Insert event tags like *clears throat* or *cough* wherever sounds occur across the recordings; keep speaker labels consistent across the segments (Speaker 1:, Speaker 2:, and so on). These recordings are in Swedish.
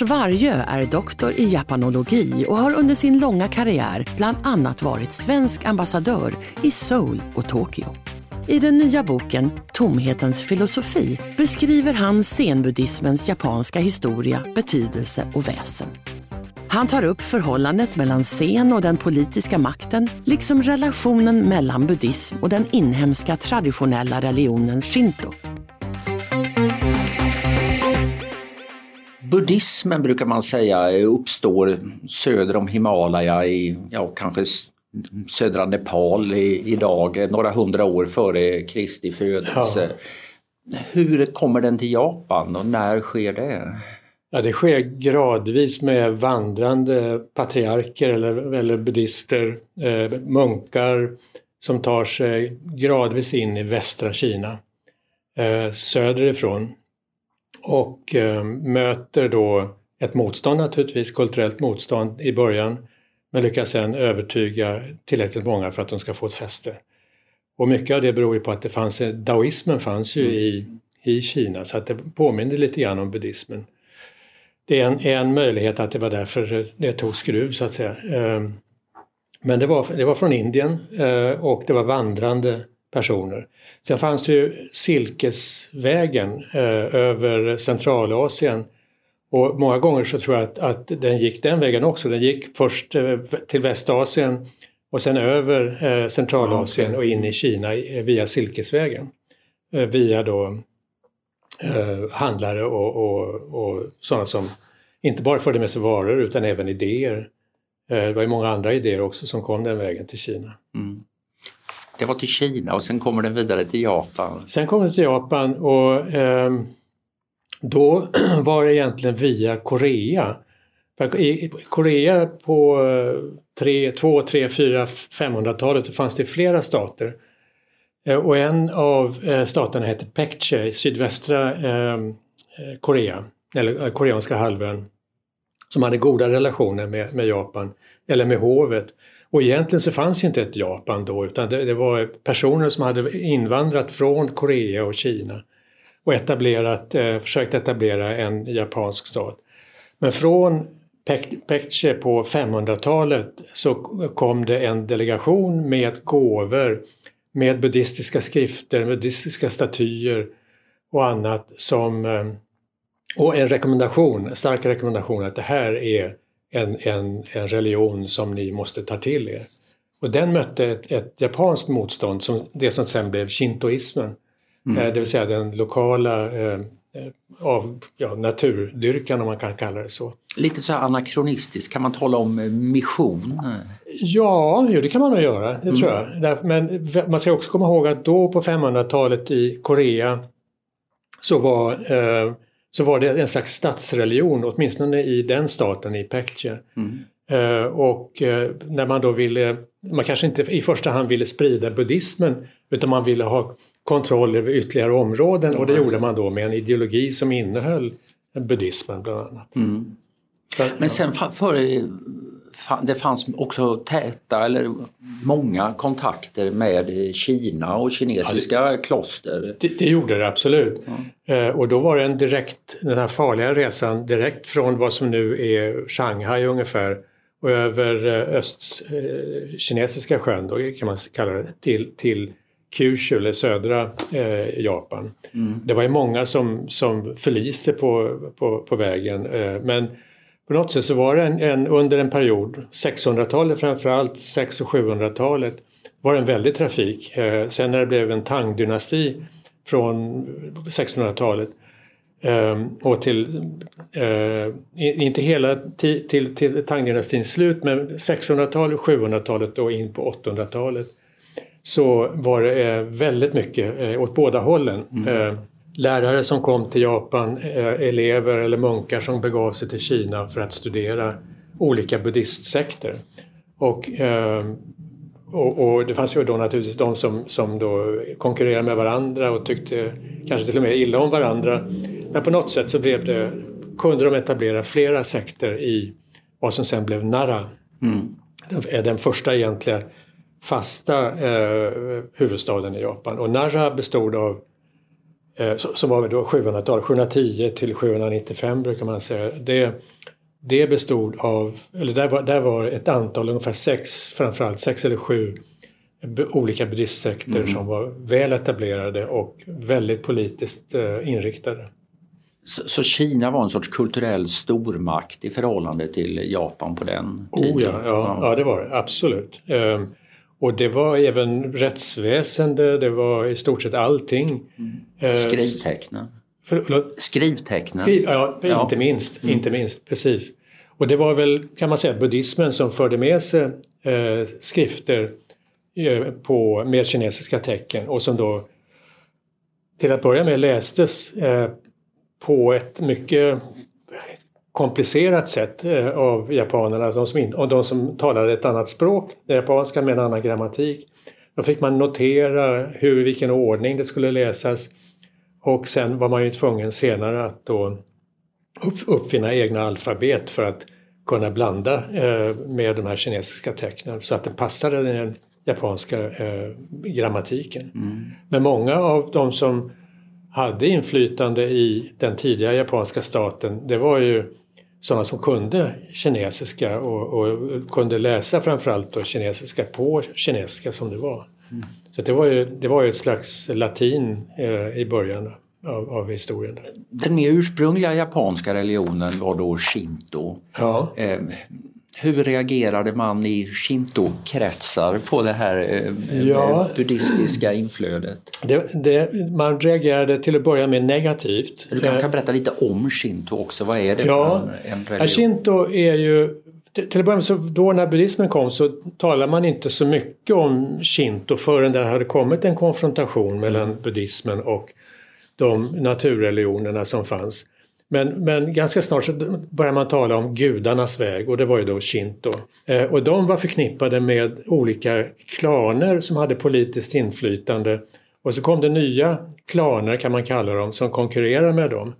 Speaker 1: Lars Vargö är doktor i japanologi och har under sin långa karriär bland annat varit svensk ambassadör i Seoul och Tokyo. I den nya boken Tomhetens filosofi beskriver han zenbuddismens japanska historia, betydelse och väsen. Han tar upp förhållandet mellan zen och den politiska makten, liksom relationen mellan buddhism och den inhemska traditionella religionen shinto.
Speaker 2: Buddhismen brukar man säga uppstår söder om Himalaya i ja, kanske södra Nepal i, idag, några hundra år före Kristi födelse. Ja. Hur kommer den till Japan och när sker det?
Speaker 3: Ja, det sker gradvis med vandrande patriarker eller, eller buddhister, eh, munkar som tar sig gradvis in i västra Kina, eh, söderifrån och eh, möter då ett motstånd naturligtvis, kulturellt motstånd i början men lyckas sen övertyga tillräckligt många för att de ska få ett fäste. Och mycket av det beror ju på att det fanns, daoismen fanns ju mm. i, i Kina så att det påminner lite grann om buddhismen. Det är en, en möjlighet att det var därför det tog skruv så att säga. Ehm, men det var, det var från Indien eh, och det var vandrande personer. Sen fanns ju Silkesvägen eh, över Centralasien och många gånger så tror jag att, att den gick den vägen också. Den gick först eh, till Västasien och sen över eh, Centralasien och in i Kina via Silkesvägen. via då handlare och, och, och sådana som inte bara förde med sig varor utan även idéer. Det var ju många andra idéer också som kom den vägen till Kina. Mm.
Speaker 2: Det var till Kina och sen kommer den vidare till Japan.
Speaker 3: Sen kommer den till Japan och eh, då *clears throat* var det egentligen via Korea. I Korea på 3, 2, 3, 4, 500-talet fanns det flera stater. Eh, och en av eh, staterna hette Pekche i sydvästra ehm, eh, Korea, eller eh, koreanska halvön, som hade goda relationer med, med Japan, eller med hovet. Och egentligen så fanns ju inte ett Japan då utan det, det, var personer som hade invandrat från Korea och Kina och etablerat, eh, försökt etablera en japansk stat. Men från Pekche på 500-talet så kom det en delegation med gåvor med buddhistiska skrifter, buddhistiska statyer och annat som eh, och en rekommendation, en stark rekommendation att det här är en, en, en religion som ni måste ta till er. Och den mötte ett, ett japanskt motstånd, som, det som sen blev shintoismen. Mm. Eh, det vill säga den lokala eh, eh, av ja, naturdyrkan om man kan kalla det så.
Speaker 2: Lite så anakronistiskt, kan man tala om eh, mission?
Speaker 3: Ja, jo, det kan man nog göra, det mm. tror jag. Men man ska också komma ihåg att då på 500-talet i Korea så var eh, så var det en slags statsreligion, åtminstone i den staten, i Pekche. Mm. Uh, och uh, när man då ville, man kanske inte i första hand ville sprida buddhismen utan man ville ha kontroll över ytterligare områden och det mm. gjorde man då med en ideologi som innehöll buddhismen bland annat. Mm.
Speaker 2: Men sen före det fanns också täta eller många kontakter med Kina och kinesiska ja, det, kloster.
Speaker 3: Det, det, gjorde det absolut. Mm. Eh, och då var det en direkt, den här farliga resan direkt från vad som nu är Shanghai ungefär och över eh, östkinesiska eh, sjön då kan man kalla det till, till Kyushu eller södra eh, Japan. Mm. Det var ju många som, som förliste på, på, på vägen eh, men på något sätt så var det en, en under en period, 600-talet framförallt, 600 och 700-talet, var det en väldig trafik. Eh, sen när det blev en Tang-dynasti från 1600-talet eh, och till, eh, inte hela till, till, till Tang-dynastins slut, men 600-talet, 700-talet och in på 800-talet så var det eh, väldigt mycket eh, åt båda hållen. Mm. Eh, lärare som kom till Japan, eh, elever eller munkar som begav sig till Kina för att studera olika buddhistsekter. Och, och, och, det fanns ju då naturligtvis de som, som då konkurrerade med varandra och tyckte kanske till och med illa om varandra. Men på något sätt så blev det, kunde de etablera flera sekter i vad som sen blev Nara. Mm. Den, är den första egentliga fasta eh, huvudstaden i Japan. Och Nara bestod av, eh, som var då 700-tal, 710 till 795 brukar man säga. Det, det bestod av, eller där var, där var ett antal, ungefär sex, framförallt sex eller sju olika buddhistsekter mm. som var väl etablerade och väldigt politiskt eh, inriktade.
Speaker 2: Så, så, Kina var en sorts kulturell stormakt i förhållande till Japan på den
Speaker 3: tiden? Oh ja, ja, ja. det var det absolut. Och det var även rättsväsende, det var i stort sett allting. Mm.
Speaker 2: Ehm, Skrivtecknen? Förlåt? Skrivtecknen?
Speaker 3: Skriv, ja, ja, inte minst. Mm. Inte minst, precis. Och det var väl, kan man säga, buddhismen som förde med sig eh, skrifter eh, på, med kinesiska tecken och som då till att börja med lästes eh, på ett mycket komplicerat sätt eh, av japanerna, de som, och de som talade ett annat språk, det japanska med en annan grammatik. Då fick man notera hur, vilken ordning det skulle läsas och sen var man ju tvungen senare att då upp, uppfinna egna alfabet för att kunna blanda eh, med de här kinesiska tecknen så att det passade den japanska eh, grammatiken. Mm. Men många av de som hade inflytande i den tidiga japanska staten, det var ju sådana som kunde kinesiska och, och kunde läsa framförallt då kinesiska på kinesiska som det var. Mm. Så det var, ju, det var ju ett slags latin eh, i början av, av, historien.
Speaker 2: Den mer ursprungliga japanska religionen var då shinto. Ja. Eh, hur reagerade man i shinto-kretsar på det här eh, ja. buddhistiska inflödet?
Speaker 3: Det, det, man reagerade till att börja med negativt.
Speaker 2: Du kanske kan berätta lite om shinto också. Vad är det
Speaker 3: ja. för en religion? Shinto är ju till att börja med, så då när buddhismen kom så talade man inte så mycket om shinto förrän det hade kommit en konfrontation mellan buddhismen och de naturreligionerna som fanns. Men, men ganska snart så började man tala om gudarnas väg och det var ju då shinto. Eh, och de var förknippade med olika klaner som hade politiskt inflytande. Och så kom det nya klaner kan man kalla dem som konkurrerade med dem.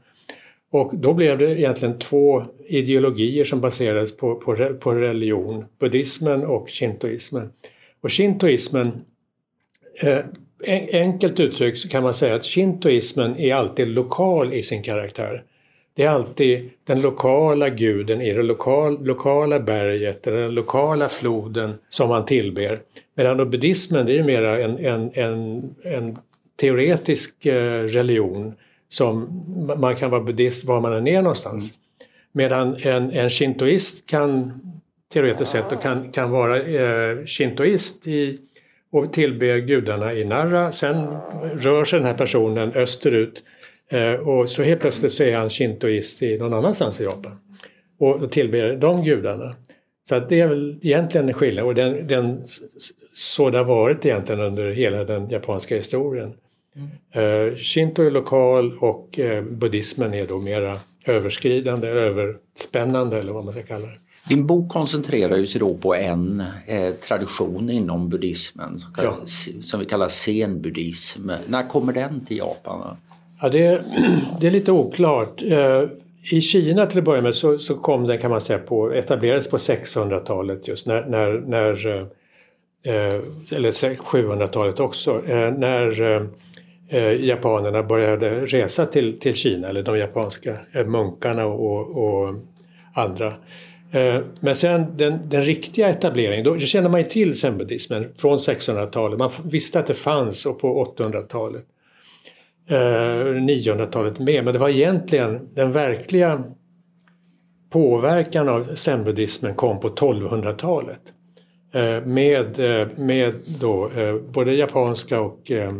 Speaker 3: Och då blev det egentligen två ideologier som baserades på, på, på religion, buddhismen och shintoismen. Och shintoismen, eh, enkelt uttryckt så kan man säga att shintoismen är alltid lokal i sin karaktär. Det är alltid den lokala guden i det lokal, lokala berget eller den lokala floden som man tillber. Medan buddhismen det är mer en, en, en, en teoretisk eh, religion som man kan vara buddhist var man än är någonstans. Medan en, en shintoist kan teoretiskt sett kan, kan vara eh, shintoist i, och tillbe gudarna i Narra. Sen rör sig den här personen österut och så helt plötsligt så är han shintoist i någon annanstans i Japan och tillber de gudarna. Så det är väl egentligen en skillnad och den, den, så det har varit egentligen under hela den japanska historien. Mm. Uh, Shinto är lokal och uh, buddhismen är då mera överskridande, överspännande eller vad man ska kalla det.
Speaker 2: Din bok koncentrerar ju sig då på en eh, tradition inom buddhismen som, kallas, ja. som vi kallar zenbuddhism. När kommer den till Japan?
Speaker 3: Ja, det, *clears throat* det är lite oklart. Eh, I Kina till att börja med så, så kom den kan man säga på, etablerades på 600-talet just när, när, när eh, eh, eller 700-talet också, när japanerna började resa till, till Kina, eller de japanska munkarna och, och andra. Men sen den, den riktiga etableringen, då känner man ju till zenbuddismen från 600-talet. Man visste att det fanns och på 800-talet. Eh, 900-talet med. Men det var egentligen den verkliga påverkan av zenbuddismen kom på 1200-talet. Eh, med, eh, med då, eh, både japanska och eh,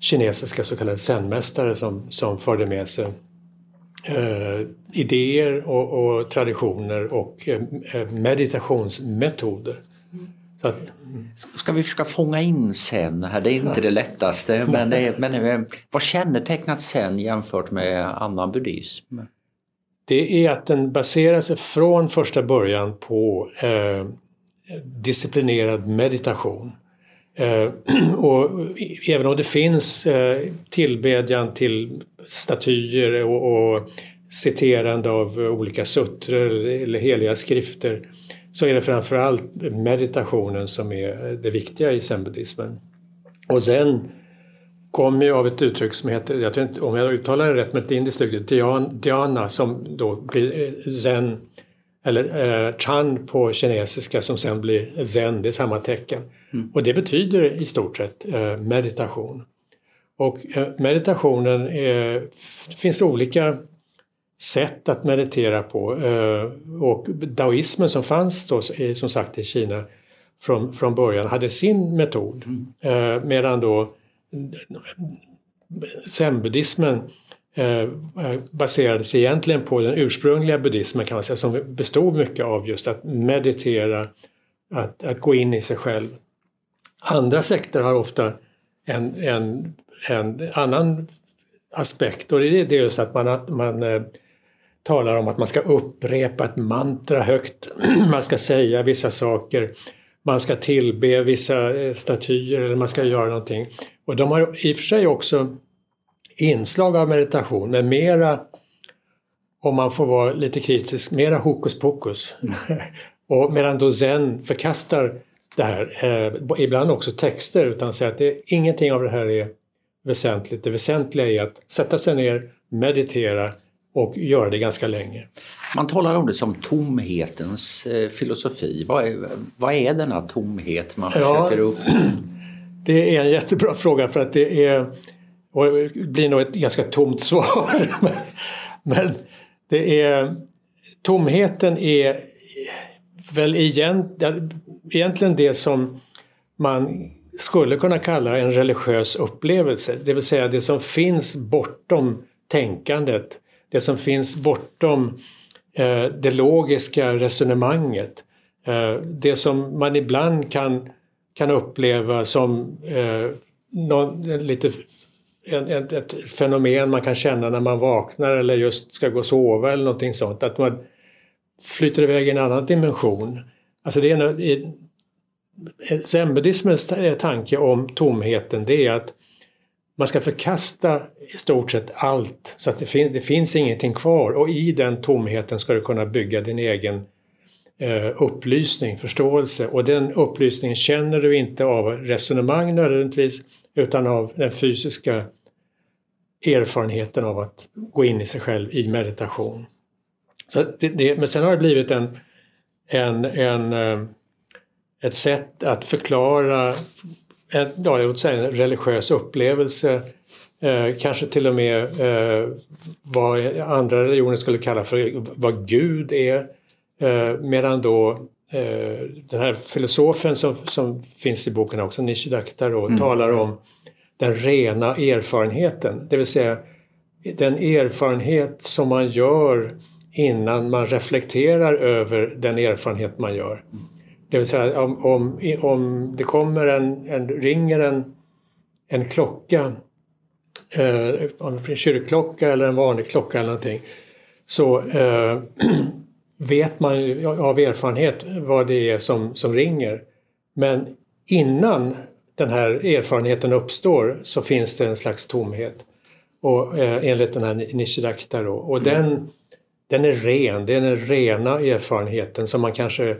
Speaker 3: kinesiska så kallade zenmästare som, som förde med sig idéer och, och traditioner och meditationsmetoder.
Speaker 2: Så att, Ska vi försöka fånga in sen här? Det är inte det lättaste. *laughs* Men, det men eh, vad kännetecknat sen jämfört med annan buddhism?
Speaker 3: Det är att den baserar sig från första början på eh, disciplinerad meditation. Eh, *clears throat* och även om det finns eh, tillbedjan till statyer och, och citerande av olika suttror eller heliga skrifter så är det framförallt meditationen som är det viktiga i zen-buddhismen. Och zen kommer ju av ett uttryck som heter, jag vet inte om jag uttalar det rätt, men ett indiskt uttryck, dhyana som då blir zen eller eh, chan på kinesiska som sen blir zen, det är samma tecken. Mm. Och det betyder i stort sett eh, meditation. Och eh, meditationen är, finns olika sätt att meditera på. Eh, och daoismen som fanns då, som sagt i Kina från, från början hade sin metod. Mm. Eh, medan då zen-buddhismen eh, baserades egentligen på den ursprungliga buddhismen kan man säga som bestod mycket av just att meditera, att, att gå in i sig själv. Andra sekter har ofta en, en, en annan aspekt och det är just att man, man talar om att man ska upprepa ett mantra högt, *clears throat* man ska säga vissa saker, man ska tillbe vissa eh, statyer eller man ska göra någonting. Och de har i och för sig också inslag av meditation men mera, om man får vara lite kritisk, mera hokus pokus. *laughs* Och medan då zen förkastar det här, eh, ibland också texter, utan säger att det, ingenting av det här är väsentligt. Det väsentliga är att sätta sig ner, meditera och göra det ganska länge.
Speaker 2: Man talar om det som tomhetens eh, filosofi. Vad är, vad är denna tomhet man försöker ja, upp? *clears throat*
Speaker 3: Det är en jättebra *laughs* fråga för att det är det blir nog ett ganska tomt *laughs* svar. Men det är tomheten är väl egentligen det som man skulle kunna kalla en religiös upplevelse. Det vill säga det som finns bortom tänkandet. Det som finns bortom eh, det logiska resonemanget. Eh, det som man ibland kan, kan uppleva som eh, någon, lite en, en, ett fenomen man kan känna när man vaknar eller just ska gå och sova eller någonting sånt. Att man flyter iväg i en annan dimension. Alltså det är en, Zenbuddismens tanke om tomheten det är att man ska förkasta i stort sett allt så att det, fin det finns ingenting kvar och i den tomheten ska du kunna bygga din egen eh, upplysning, förståelse och den upplysningen känner du inte av resonemang nödvändigtvis utan av den fysiska erfarenheten av att gå in i sig själv i meditation. Så det, det, men sen har det blivit en, en, en, eh, ett sätt att förklara en, ja, jag säga, en religiös upplevelse, eh, kanske till och med eh, vad andra religioner skulle kalla för vad Gud är. Eh, medan då eh, den här filosofen som, som finns i boken också, Nishida Kitaro, mm. talar om den rena erfarenheten. Det vill säga den erfarenhet som man gör innan man reflekterar över den erfarenhet man gör. Det vill säga om, om, om det kommer en, en ringer en, en klocka, eh, en kyrkklocka eller en vanlig klocka eller någonting, så eh, *clears throat* vet man av erfarenhet vad det är som, som ringer. Men innan den här erfarenheten uppstår så finns det en slags tomhet. Och, eh, enligt den här Nishida då. Och mm. den, den är ren, det är den rena erfarenheten som man kanske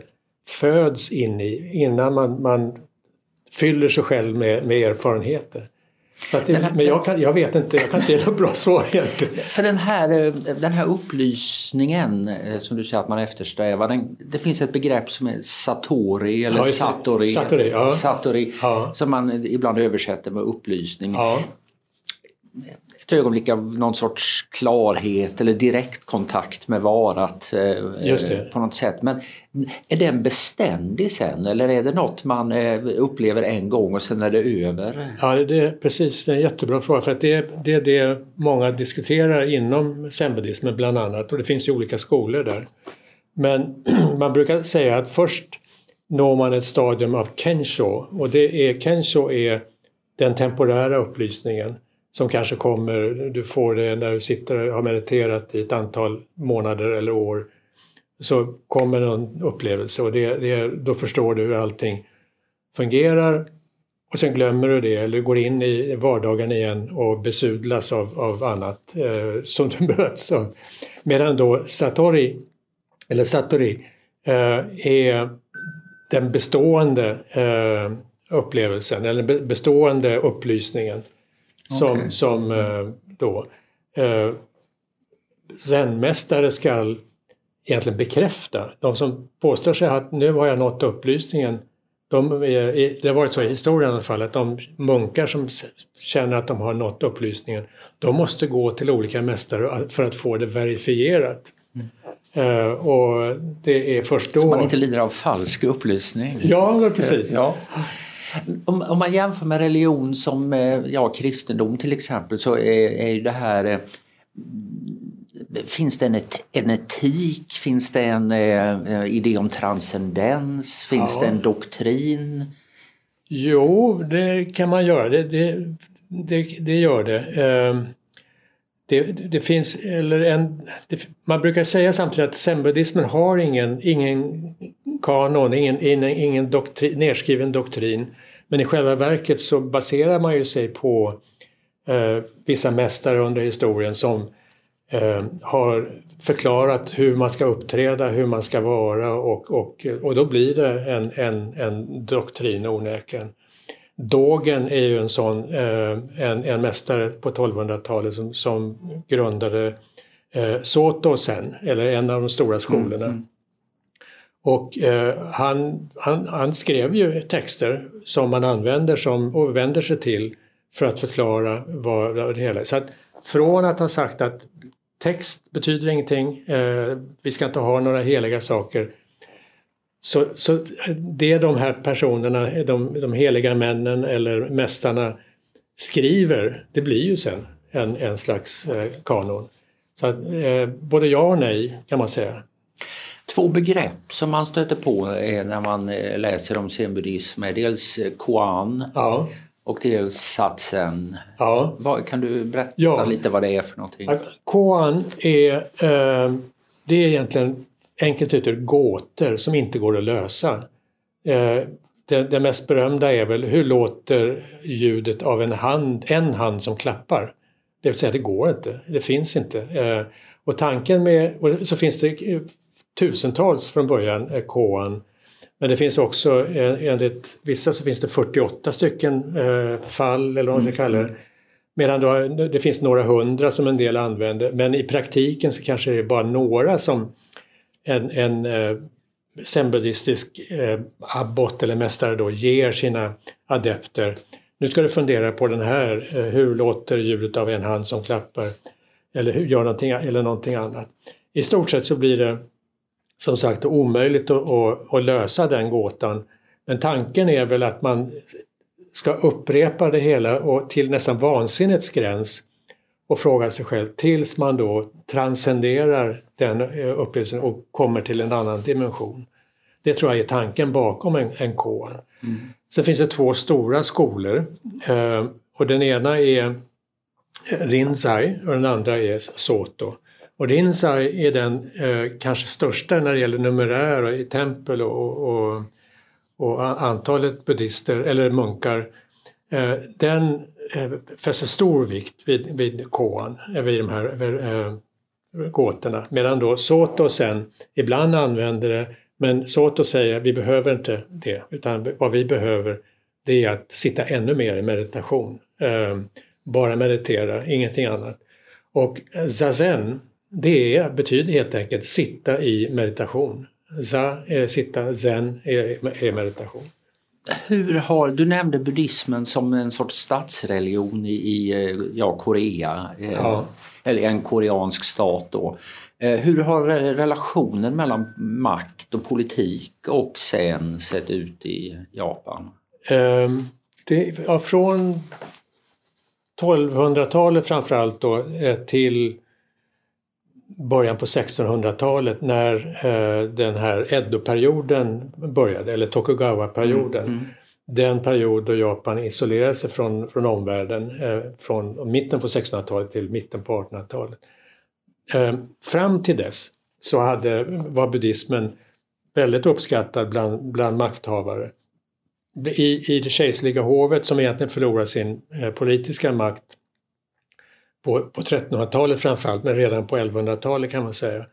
Speaker 3: föds in i innan man, man fyller sig själv med, med erfarenheter. Det, här, men jag, kan, jag vet inte, jag kan inte ge något bra svar egentligen.
Speaker 2: För den här, eh, den här upplysningen eh, som du säger att man eftersträvar, den, det finns ett begrepp som är satori eller ja, satori,
Speaker 3: satori, ja.
Speaker 2: satori ja. som man ibland översätter med upplysning ett ögonblick av någon sorts klarhet eller direktkontakt med varat eh, på något sätt. Men är den beständig sen eller är det något man eh, upplever en gång och sen är det över?
Speaker 3: Ja, det är precis det är en jättebra fråga för att det är, det är det många diskuterar inom zenbuddismen bland annat och det finns ju olika skolor där. Men *clears throat* man brukar säga att först når man ett stadium av kensho och det är, kensho är den temporära upplysningen som kanske kommer, du får det när du sitter och har mediterat i ett antal månader eller år. så kommer en upplevelse och det, det, då förstår du hur allting fungerar och sen glömmer du det eller går in i vardagen igen och besudlas av, av annat eh, som du *laughs* möts av. Medan då Satori, eller Satori, eh, är den bestående eh, upplevelsen eller bestående upplysningen som, okay. som eh, då eh, zenmästare skall egentligen bekräfta. De som påstår sig att nu har jag nått upplysningen de, det har varit så i historien i alla fall att de munkar som känner att de har nått upplysningen, de måste gå till olika mästare för att få det verifierat. Mm. Uh, och det är först då... Så
Speaker 2: man inte lider av falsk upplysning?
Speaker 3: Ja, precis. Ja.
Speaker 2: Om, om, man jämför med religion som eh, ja, kristendom till exempel så är, är det här eh, Finns det en, et en etik? Finns det en eh, idé om transcendens? Finns ja. det en doktrin?
Speaker 3: Jo, det kan man göra. Det, det, det, det gör det. Eh, det, det, finns, eller en, det, man brukar säga samtidigt att zenbuddismen har ingen, ingen kanon, ingen, ingen, ingen doktrin, nedskriven doktrin. Men i själva verket så baserar man ju sig på eh, vissa mästare under historien som eh, har förklarat hur man ska uppträda, hur man ska vara och, och, och då blir det en, en, en doktrin onekligen. Dogen är ju en sån, eh, en, en mästare på 1200-talet som, som grundade eh, Soto sen, eller en av de stora skolorna. Mm. Och eh, han, han, han, skrev ju texter som man använder som, och vänder sig till för att förklara vad det hela är. Så att från att ha sagt att text betyder ingenting, eh, vi ska inte ha några heliga saker. Så, så det de här personerna, de, de heliga männen eller mästarna skriver, det blir ju sen en, en slags eh, kanon. Så att, eh, både ja och nej kan man säga.
Speaker 2: Två begrepp som man stöter på när man eh, läser om zenbuddism är dels Koan ja. och dels Satsen. Ja. Vad, kan du berätta ja. lite vad det är för någonting?
Speaker 3: Koan är, eh, det är egentligen enkelt uttryckt gåtor som inte går att lösa. Eh, det, det, mest berömda är väl hur låter ljudet av en hand, en hand som klappar? Det vill säga det går inte, det finns inte. Eh, och tanken med, och så finns det tusentals från början, eh, Koan. Men det finns också, enligt vissa så finns det 48 stycken fall eller vad man ska kalla det. Medan då, det finns några hundra som en del använder. Men i praktiken så kanske det är bara några som en, en eh, zenbuddistisk eh, abbot eller mästare då ger sina adepter. Nu ska du fundera på den här, eh, hur låter ljudet av en hand som klappar? Eller hur gör någonting, eller någonting annat. I stort sett så blir det som sagt omöjligt att, att, att lösa den gåtan. Men tanken är väl att man ska upprepa det hela och till nästan vansinnets gräns och fråga sig själv tills man då transcenderar den eh, upplevelsen och kommer till en annan dimension. Det tror jag är tanken bakom en, en koan. Mm. Sen finns det två stora skolor eh, och den ena är Rinzai och den andra är Soto. Och Rinzai är den eh, kanske största när det gäller numerär och i tempel och, och, och antalet buddhister eller munkar. Eh, den eh, Eh, fäster stor vikt vid, vid koan, eh, vid de här eh, gåtorna. Medan då Soto sen ibland använder det, men Soto säger vi behöver inte det, utan vad vi behöver det är att sitta ännu mer i meditation. Eh, bara meditera, ingenting annat. Och zazen, det betyder helt enkelt sitta i meditation. Za är sitta, zen är, är meditation.
Speaker 2: Hur har, du nämnde buddhismen som en sorts statsreligion i, ja, Korea, eh, ja. eller en koreansk stat då. Eh, hur har relationen mellan makt och politik och sen sett ut i Japan?
Speaker 3: Um, det, ja, från 1200-talet framförallt då eh, till början på 1600-talet när eh, den här Edo-perioden började, eller Tokugawa-perioden. Mm, mm. Den period då Japan isolerade sig från, från omvärlden eh, från mitten på 1600-talet till mitten på 1800-talet. Eh, fram till dess så hade, var buddhismen väldigt uppskattad bland, bland makthavare. I, I det kejserliga hovet som egentligen förlorar sin eh, politiska makt på, på 1300-talet framförallt, men redan på 1100-talet kan man säga.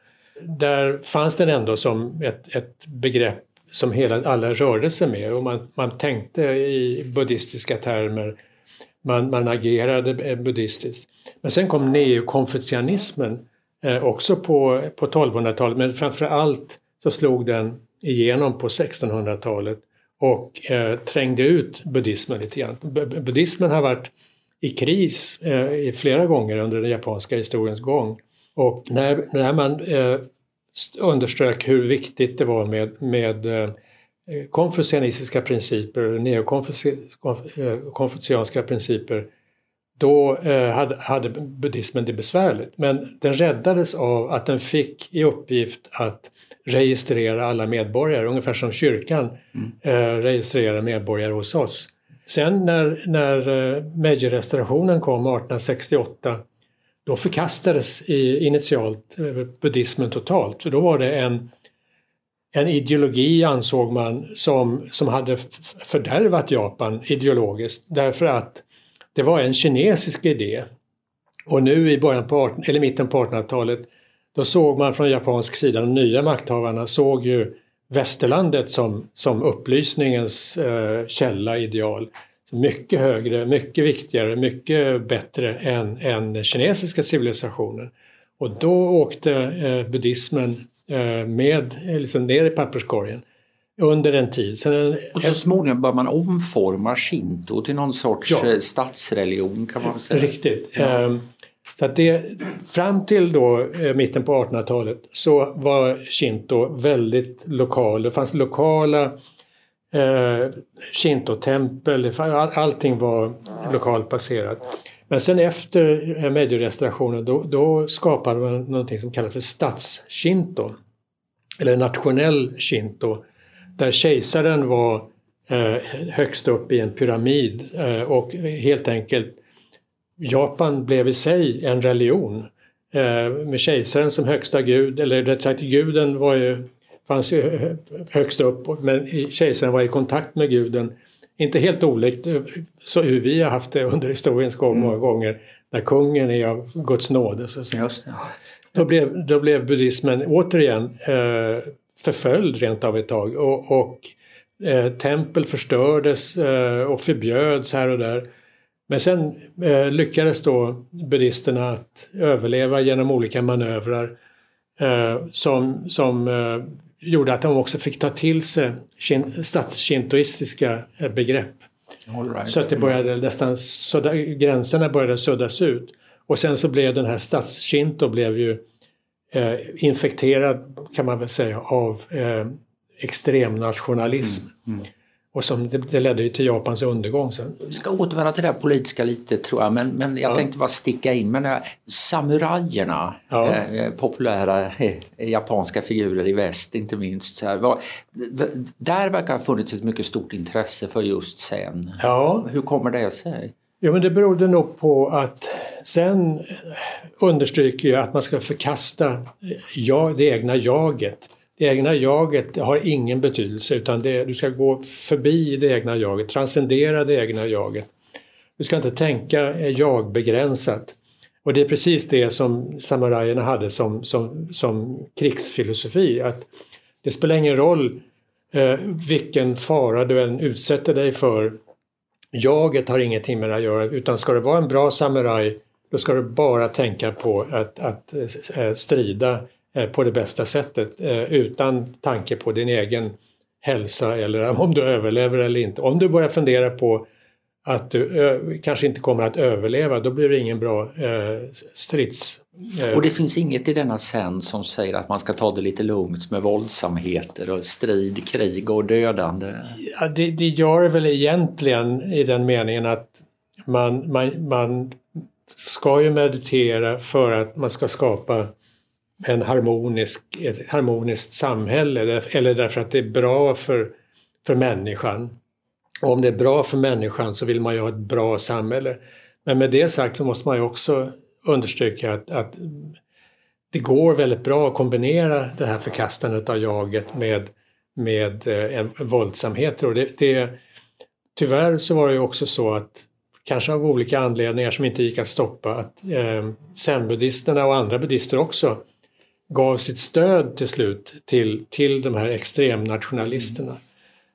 Speaker 3: Där fanns den ändå som ett, ett begrepp som hela, alla rörde sig med och man, man tänkte i buddhistiska termer, man, man agerade eh, buddhistiskt. Men sen kom neokonfucianismen eh, också på, på 1200-talet men framför allt så slog den igenom på 1600-talet och eh, trängde ut buddhismen lite grann. Buddhismen har varit i kris eh, flera gånger under den japanska historiens gång. Och när, när man eh, underströk hur viktigt det var med, med eh, konfucianistiska principer, neokonfucianska principer, då eh, hade, hade buddhismen det besvärligt. Men den räddades av att den fick i uppgift att registrera alla medborgare, ungefär som kyrkan mm. eh, registrerar medborgare hos oss. Sen när, när eh, Meiji-restaurationen kom 1868 då förkastades initialt eh, buddhismen totalt. Då var det en, en ideologi ansåg man som, som hade fördärvat Japan ideologiskt därför att det var en kinesisk idé. Och nu i början på eller mitten på 1800-talet då såg man från japansk sida, de nya makthavarna såg ju västerlandet som, som upplysningens eh, källa, ideal. Mycket högre, mycket viktigare, mycket bättre än, än den kinesiska civilisationen. Och då åkte eh, buddhismen eh, med liksom ner i papperskorgen under en tid. Sen,
Speaker 2: och så småningom bör man omforma shinto till någon sorts ja, eh, statsreligion kan man säga.
Speaker 3: Riktigt. Ja. Så att det, fram till då, eh, mitten på 1800-talet så var shinto väldigt lokal. Det fanns lokala eh, shinto-tempel, allting var lokalt baserat. Men sen efter eh, Meiji-restaurationen då, då skapade man någonting som kallas för statsshinto. Eller nationell shinto. Där kejsaren var eh, högst upp i en pyramid eh, och helt enkelt Japan blev i sig en religion eh, med kejsaren som högsta gud, eller rätt sagt guden var ju, fanns ju högst upp men kejsaren var i kontakt med guden. Inte helt olikt eh, så hur vi har haft det *laughs* under historiens gång mm. många gånger när kungen är av Guds nåde. Så att Just det. Då, blev, då blev buddhismen återigen eh, förföljd rent av ett tag och, och eh, tempel förstördes eh, och förbjöds här och där. Men sen eh, lyckades då buddhisterna att överleva genom olika manövrar eh, som, som eh, gjorde att de också fick ta till sig statsshintoistiska eh, begrepp. Right. Så att det började nästan, sudda, gränserna började suddas ut. Och sen så blev den här statsshinto blev ju eh, infekterad kan man väl säga av eh, extremnationalism. Mm, mm. Och som, det, det ledde ju till Japans undergång sen.
Speaker 2: Vi ska återvända till det politiska lite tror jag men, men jag ja. tänkte bara sticka in med det samurajerna, ja. eh, populära eh, japanska figurer i väst inte minst. Så här, var, där verkar ha funnits ett mycket stort intresse för just sen. Ja. Hur kommer det sig?
Speaker 3: Ja men det berodde nog på att sen understryker jag att man ska förkasta ja, det egna jaget det egna jaget har ingen betydelse utan det, du ska gå förbi det egna jaget, transcendera det egna jaget. Du ska inte tänka eh, jag-begränsat. Och det är precis det som samurajerna hade som, som, som krigsfilosofi. Att det spelar ingen roll eh, vilken fara du än utsätter dig för. Jaget har ingenting med det att göra utan ska du vara en bra samuraj då ska du bara tänka på att, att eh, eh strida på det bästa sättet eh, utan tanke på din egen hälsa eller *laughs* om du överlever eller inte. Om du börjar fundera på att du kanske inte kommer att överleva, då blir det ingen bra eh, strids...
Speaker 2: Eh. Och det finns inget i denna scen som säger att man ska ta det lite lugnt med våldsamheter och strid, krig och dödande?
Speaker 3: Ja, det, det gör det väl egentligen i den meningen att man, man, man ska ju meditera för att man ska skapa en harmonisk, ett harmoniskt samhälle eller därför att det är bra för, för människan. Och om det är bra för människan så vill man ju ha ett bra samhälle. Men med det sagt så måste man ju också understryka att, att det går väldigt bra att kombinera det här förkastandet av jaget med, med en, en våldsamheter. Och det, det, tyvärr så var det ju också så att kanske av olika anledningar som inte gick att stoppa, att eh, zenbuddisterna och andra buddister också gav sitt stöd till slut till, till de här extremnationalisterna.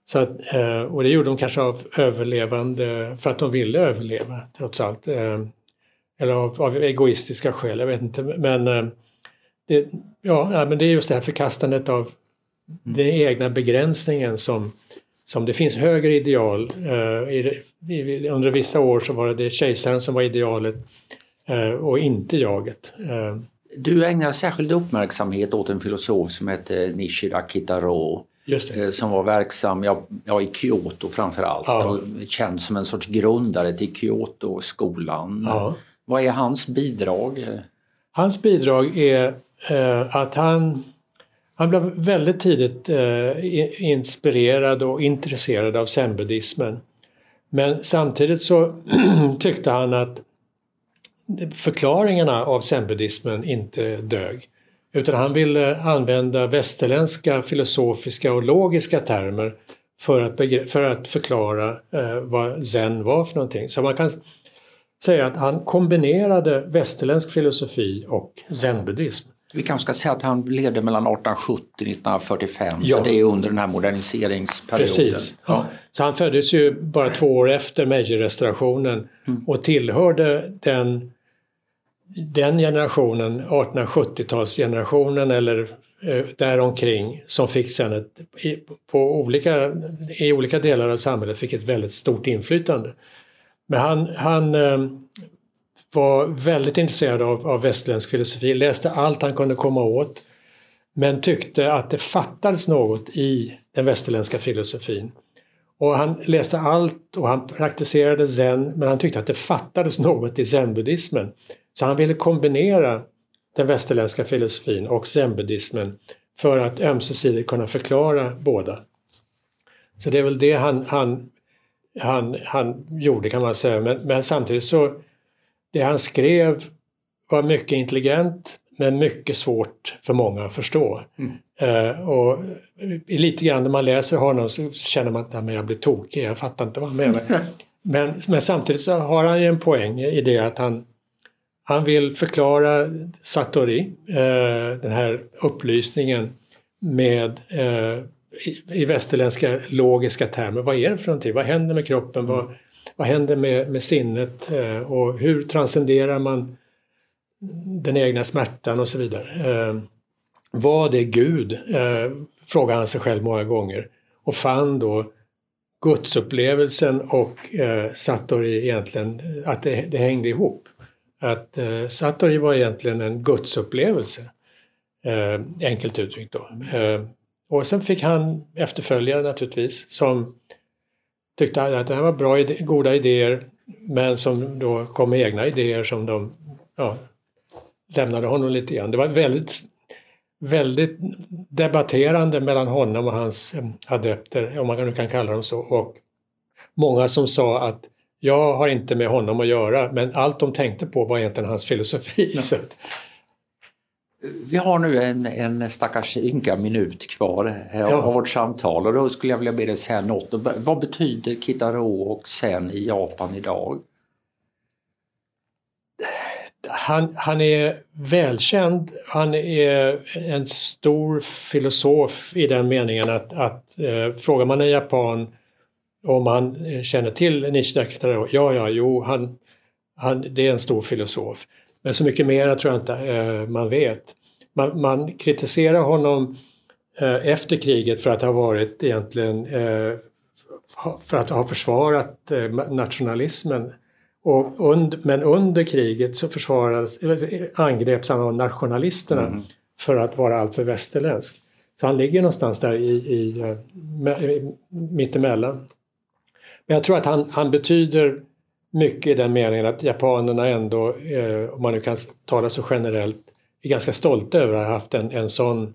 Speaker 3: Så att, eh, och det gjorde de kanske av överlevande, för att de ville överleva trots allt. Eh, eller av, av egoistiska skäl, jag vet inte. Men, eh, det, ja, men det är just det här förkastandet av den egna begränsningen som, som det finns högre ideal. Under vissa år så var det kejsaren som var idealet och inte jaget.
Speaker 2: Du ägnar särskild uppmärksamhet åt en filosof som heter Nishida Kitaro. Som var verksam ja, ja, i Kyoto framförallt ja. och känd som en sorts grundare till Kyoto-skolan. Ja. Vad är hans bidrag?
Speaker 3: Hans bidrag är eh, att han, han blev väldigt tidigt eh, inspirerad och intresserad av zenbuddismen. Men samtidigt så *clears throat* tyckte han att förklaringarna av zenbuddismen inte dög. Utan han ville använda västerländska filosofiska och logiska termer för att, för att förklara eh, vad zen var för någonting. Så man kan säga att han kombinerade västerländsk filosofi och zenbuddism.
Speaker 2: Vi kanske ska säga att han levde mellan 1870 och 1945, ja. så det är under den här moderniseringsperioden. Precis.
Speaker 3: Ja. Så han föddes ju bara två år efter Meiji-restaurationen mm. och tillhörde den den generationen, 1870-talsgenerationen eller eh, däromkring som fick sen ett, på olika, i olika delar av samhället fick ett väldigt stort inflytande. Men han, han eh, var väldigt intresserad av, av västerländsk filosofi, läste allt han kunde komma åt men tyckte att det fattades något i den västerländska filosofin. Och han läste allt och han praktiserade zen men han tyckte att det fattades *laughs* något i zenbuddismen. Så han ville kombinera den västerländska filosofin och zenbuddismen för att ömsesidigt kunna förklara båda. Så det är väl det han, han, han, han gjorde kan man säga. Men, men samtidigt så, det han skrev var mycket intelligent men mycket svårt för många att förstå. Mm. Uh, och lite grann när man läser honom så känner man att jag blir tokig, jag fattar inte vad han menar. men, men samtidigt så har han ju en poäng i det att han, han vill förklara Satori, eh, den här upplysningen med eh, i, västerländska logiska termer. Vad är det för någonting? Vad händer med kroppen? Vad, vad händer med, med sinnet? Eh, och hur transcenderar man den egna smärtan och så vidare. vad är Gud? frågar han sig själv många gånger och fann då gudsupplevelsen och eh, Satori egentligen, att det, det hängde ihop att eh, Satori var egentligen en gudsupplevelse, eh, enkelt uttryckt då. Eh, och sen fick han efterföljare naturligtvis som tyckte att det här var bra, goda idéer men som då kom med egna idéer som de ja, lämnade honom lite grann. Det var väldigt, väldigt debatterande mellan honom och hans eh, adepter, om man nu kan kalla dem så. Och många som sa att jag har inte med honom att göra men allt de tänkte på var egentligen hans filosofi. Ja.
Speaker 2: Vi har nu en, en stackars ynka minut kvar ja. av vårt samtal och då skulle jag vilja be dig säga något. Vad betyder Kitaro och Zen i Japan idag?
Speaker 3: Han, han är välkänd, han är en stor filosof i den meningen att, att eh, frågar man en japan om han eh, känner till Kitaro, ja, ja, jo, han, han, det är en stor filosof. Men så mycket mer tror jag inte eh, man vet. Man, man kritiserar honom eh, efter kriget för att ha varit egentligen för att ha försvarat nationalismen. Och und, men under kriget så försvarades, angreps han av nationalisterna mm. för att vara alltför västerländsk. Så han ligger någonstans där i, i, i mittemellan. Men jag tror att han, han betyder mycket i den meningen att japanerna ändå, eh, om man nu kan tala så generellt, är ganska stolta över att ha haft en, en sån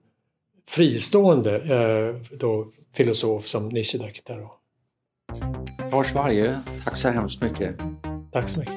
Speaker 3: fristående eh, då, filosof som Nishida Kitaro.
Speaker 2: Lars Varje, tack så hemskt mycket.
Speaker 3: Tack så mycket.